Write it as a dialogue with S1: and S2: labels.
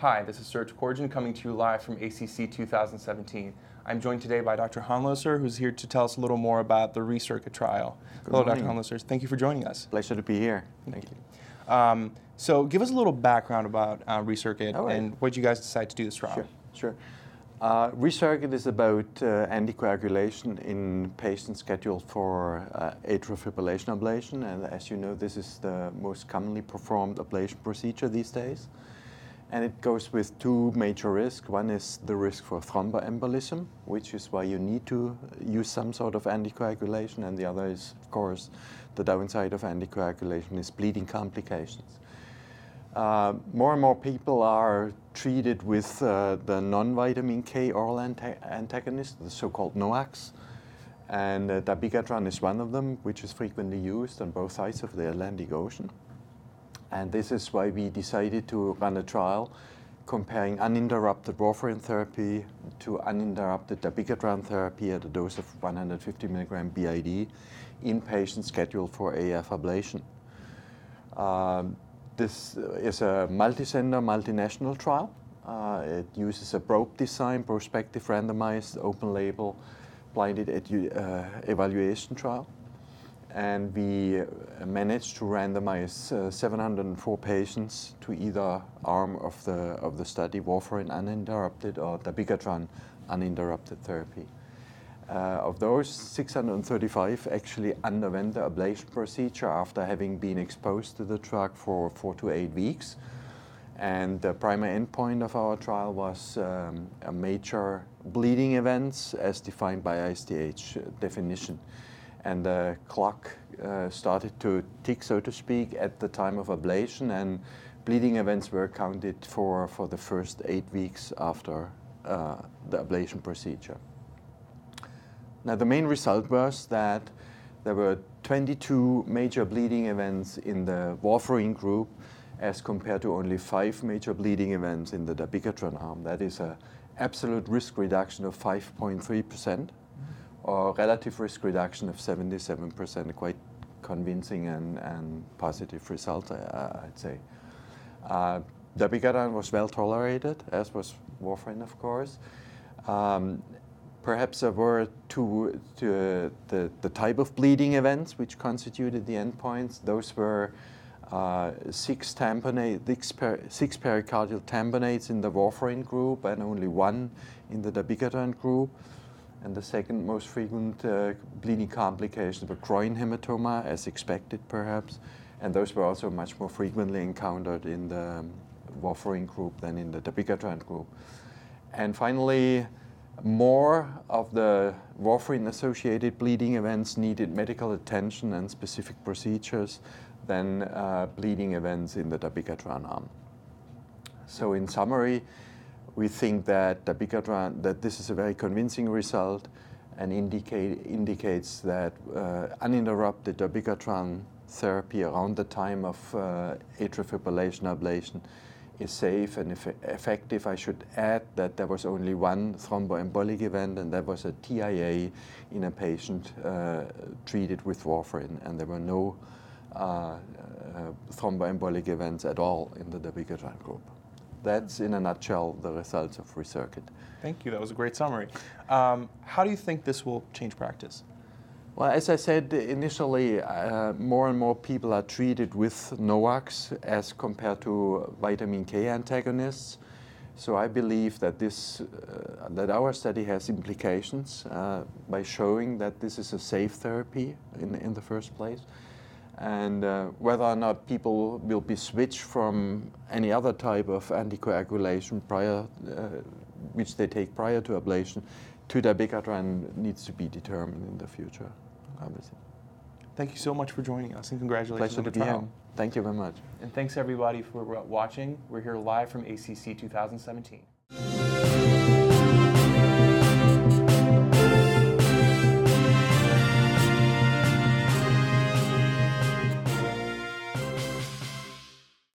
S1: Hi, this is Serge Corrigan coming to you live from ACC 2017. I'm joined today by Dr. Hohnloser, who's here to tell us a little more about the ReCircuit trial.
S2: Good
S1: Hello,
S2: morning.
S1: Dr. Hohnloser. Thank you for joining us.
S2: Pleasure to be here.
S1: Thank you. Um, so, give us a little background about uh, ReCircuit
S2: right.
S1: and what you guys decide to do this trial.
S2: Sure, sure. Uh, ReCircuit is about uh, anticoagulation in patients scheduled for uh, atrial fibrillation ablation, and as you know, this is the most commonly performed ablation procedure these days. And it goes with two major risks. One is the risk for thromboembolism, which is why you need to use some sort of anticoagulation, and the other is, of course, the downside of anticoagulation is bleeding complications. Uh, more and more people are treated with uh, the non-vitamin K oral anta- antagonist, the so-called NOACs, and uh, dabigatran is one of them, which is frequently used on both sides of the Atlantic Ocean. And this is why we decided to run a trial comparing uninterrupted warfarin therapy to uninterrupted dabigatran therapy at a dose of 150 milligram BID in patients scheduled for AF ablation. Um, this is a multi-center, multinational trial. Uh, it uses a probe design, prospective randomized, open-label, blinded edu- uh, evaluation trial. And we uh, managed to randomize uh, 704 patients to either arm of the, of the study, warfarin uninterrupted or dabigatran uninterrupted therapy. Uh, of those, 635 actually underwent the ablation procedure after having been exposed to the drug for four to eight weeks. And the primary endpoint of our trial was um, a major bleeding events as defined by ISTH definition. And the clock uh, started to tick, so to speak, at the time of ablation, and bleeding events were counted for, for the first eight weeks after uh, the ablation procedure. Now, the main result was that there were 22 major bleeding events in the warfarin group as compared to only five major bleeding events in the dabigatran arm. That is an absolute risk reduction of 5.3% or relative risk reduction of 77%, quite convincing and, positive result, I, I'd say. Uh, dabigatran was well tolerated, as was warfarin, of course. Um, perhaps word to, to the, type of bleeding events which constituted the endpoints. Those were uh, six, six, per, six pericardial tamponades in the warfarin group and only one in the dabigatran group. And the second most frequent uh, bleeding complications were groin hematoma, as expected perhaps. And those were also much more frequently encountered in the um, warfarin group than in the dabigatran group. And finally, more of the warfarin associated bleeding events needed medical attention and specific procedures than uh, bleeding events in the dabigatran arm. So, in summary, we think that dabigatran, that this is a very convincing result and indicate, indicates that uh, uninterrupted dabigatran therapy around the time of uh, atrial fibrillation ablation is safe and eff- effective. I should add that there was only one thromboembolic event, and that was a TIA in a patient uh, treated with warfarin, and there were no thromboembolic events at all in the dabigatran group. That's in a nutshell the results of ReCircuit.
S1: Thank you. That was a great summary. Um, how do you think this will change practice?
S2: Well, as I said initially, uh, more and more people are treated with NOACs as compared to vitamin K antagonists. So I believe that this, uh, that our study has implications uh, by showing that this is a safe therapy in, in the first place. And uh, whether or not people will be switched from any other type of anticoagulation prior, uh, which they take prior to ablation, to dabigatran needs to be determined in the future, obviously.
S1: Thank you so much for joining us, and congratulations
S2: Pleasure
S1: on
S2: to
S1: the
S2: be here.
S1: trial.
S2: Thank you very much.
S1: And thanks everybody for watching. We're here live from ACC 2017.